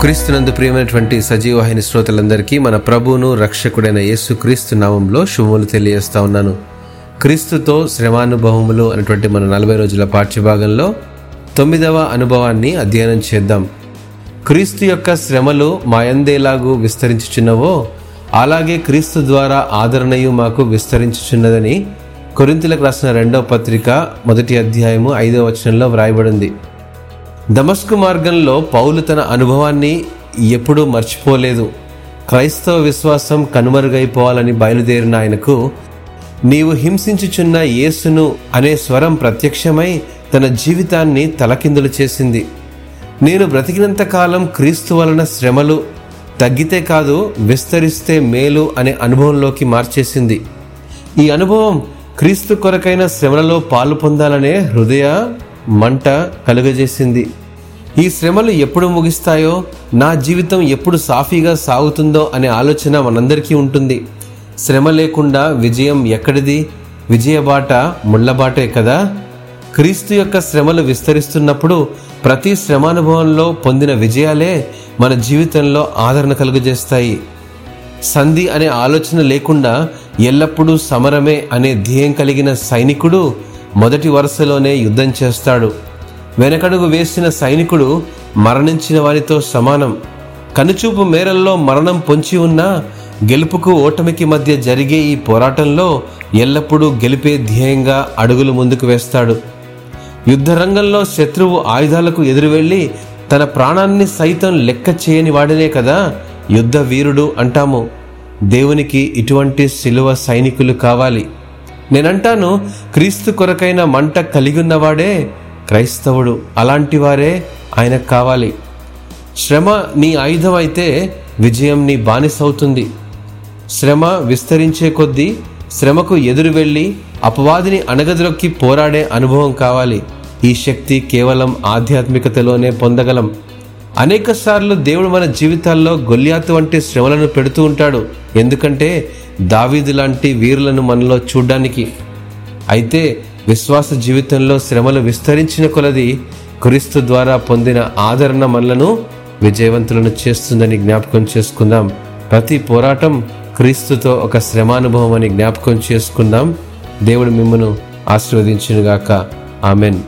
క్రీస్తునందు ప్రియమైనటువంటి సజీవవాహిని శ్రోతలందరికీ మన ప్రభువును రక్షకుడైన యేసు క్రీస్తు నామంలో శుభములు తెలియజేస్తా ఉన్నాను. క్రీస్తుతో శ్రమానుభవములు అనేటువంటి మన నలభై రోజుల పాఠ్యభాగంలో తొమ్మిదవ అనుభవాన్ని అధ్యయనం చేద్దాం. క్రీస్తు యొక్క శ్రమలు మాయందేలాగు విస్తరించుచున్నవో అలాగే క్రీస్తు ద్వారా ఆదరణయు మాకు విస్తరించుచున్నదని కొరింతలకు రాసిన రెండవ పత్రిక మొదటి అధ్యాయము ఐదవ వచనంలో వ్రాయబడింది. దమస్కు మార్గంలో పౌలు తన అనుభవాన్ని ఎప్పుడూ మర్చిపోలేదు. క్రైస్తవ విశ్వాసం కనుమరుగైపోవాలని బయలుదేరిన ఆయనకు నీవు హింసించుచున్న యేసును అనే స్వరం ప్రత్యక్షమై తన జీవితాన్ని తలకిందులు చేసింది. నేను బ్రతికినంత కాలం క్రీస్తు వలన శ్రమలు తగ్గితే కాదు విస్తరిస్తే మేలు అనే అనుభవంలోకి మార్చేసింది. ఈ అనుభవం క్రీస్తు కొరకైన శ్రమలలో పాలు పొందాలనే హృదయ మంట కలుగజేసింది. ఈ శ్రమలు ఎప్పుడు ముగిస్తాయో నా జీవితం ఎప్పుడు సాఫీగా సాగుతుందో అనే ఆలోచన మనందరికీ ఉంటుంది. శ్రమ లేకుండా విజయం ఎక్కడిది? విజయబాట ముళ్ళబాటే కదా? క్రీస్తు యొక్క శ్రమలు విస్తరిస్తున్నప్పుడు ప్రతి శ్రమానుభవంలో పొందిన విజయాలే మన జీవితంలో ఆదరణ కలుగజేస్తాయి. సంధి అనే ఆలోచన లేకుండా ఎల్లప్పుడూ సమరమే అనే ధ్యేయం కలిగిన సైనికుడు మొదటి వరుసలోనే యుద్ధం చేస్తాడు. వెనకడుగు వేసిన సైనికుడు మరణించిన వారితో సమానం. కనుచూపు మేరల్లో మరణం పొంచి ఉన్నా గెలుపుకు ఓటమికి మధ్య జరిగే ఈ పోరాటంలో ఎల్లప్పుడూ గెలిపే ధ్యేయంగా అడుగులు ముందుకు వేస్తాడు. యుద్ధరంగంలో శత్రువు ఆయుధాలకు ఎదురు వెళ్ళి తన ప్రాణాన్ని సైతం లెక్క చేయని వాడినే కదా యుద్ధ వీరుడు అంటాము. దేవునికి ఇటువంటి శిలువ సైనికులు కావాలి. నేనంటాను క్రీస్తు కొరకైన మంట కలిగున్నవాడే క్రైస్తవుడు. అలాంటి వారే ఆయనకు కావాలి. శ్రమ నీ ఆయుధం అయితే విజయం నీ బానిసవుతుంది. శ్రమ విస్తరించే కొద్దీ శ్రమకు ఎదురు వెళ్ళి అపవాదిని అణగద్రొక్కి పోరాడే అనుభవం కావాలి. ఈ శక్తి కేవలం ఆధ్యాత్మికతలోనే పొందగలం. అనేక సార్లు దేవుడు మన జీవితాల్లో గొల్యాతు వంటి శ్రమలను పెడుతూ ఉంటాడు. ఎందుకంటే దావీదు లాంటి వీరులను మనలో చూడ్డానికి. అయితే విశ్వాస జీవితంలో శ్రమలు విస్తరించిన కొలది క్రీస్తు ద్వారా పొందిన ఆదరణ మనలను విజయవంతులను చేస్తుందని జ్ఞాపకం చేసుకుందాం. ప్రతి పోరాటం క్రీస్తుతో ఒక శ్రమానుభవం అని జ్ఞాపకం చేసుకుందాం. దేవుడు మిమ్మను ఆశీర్వదించినగాక. ఆమెన్.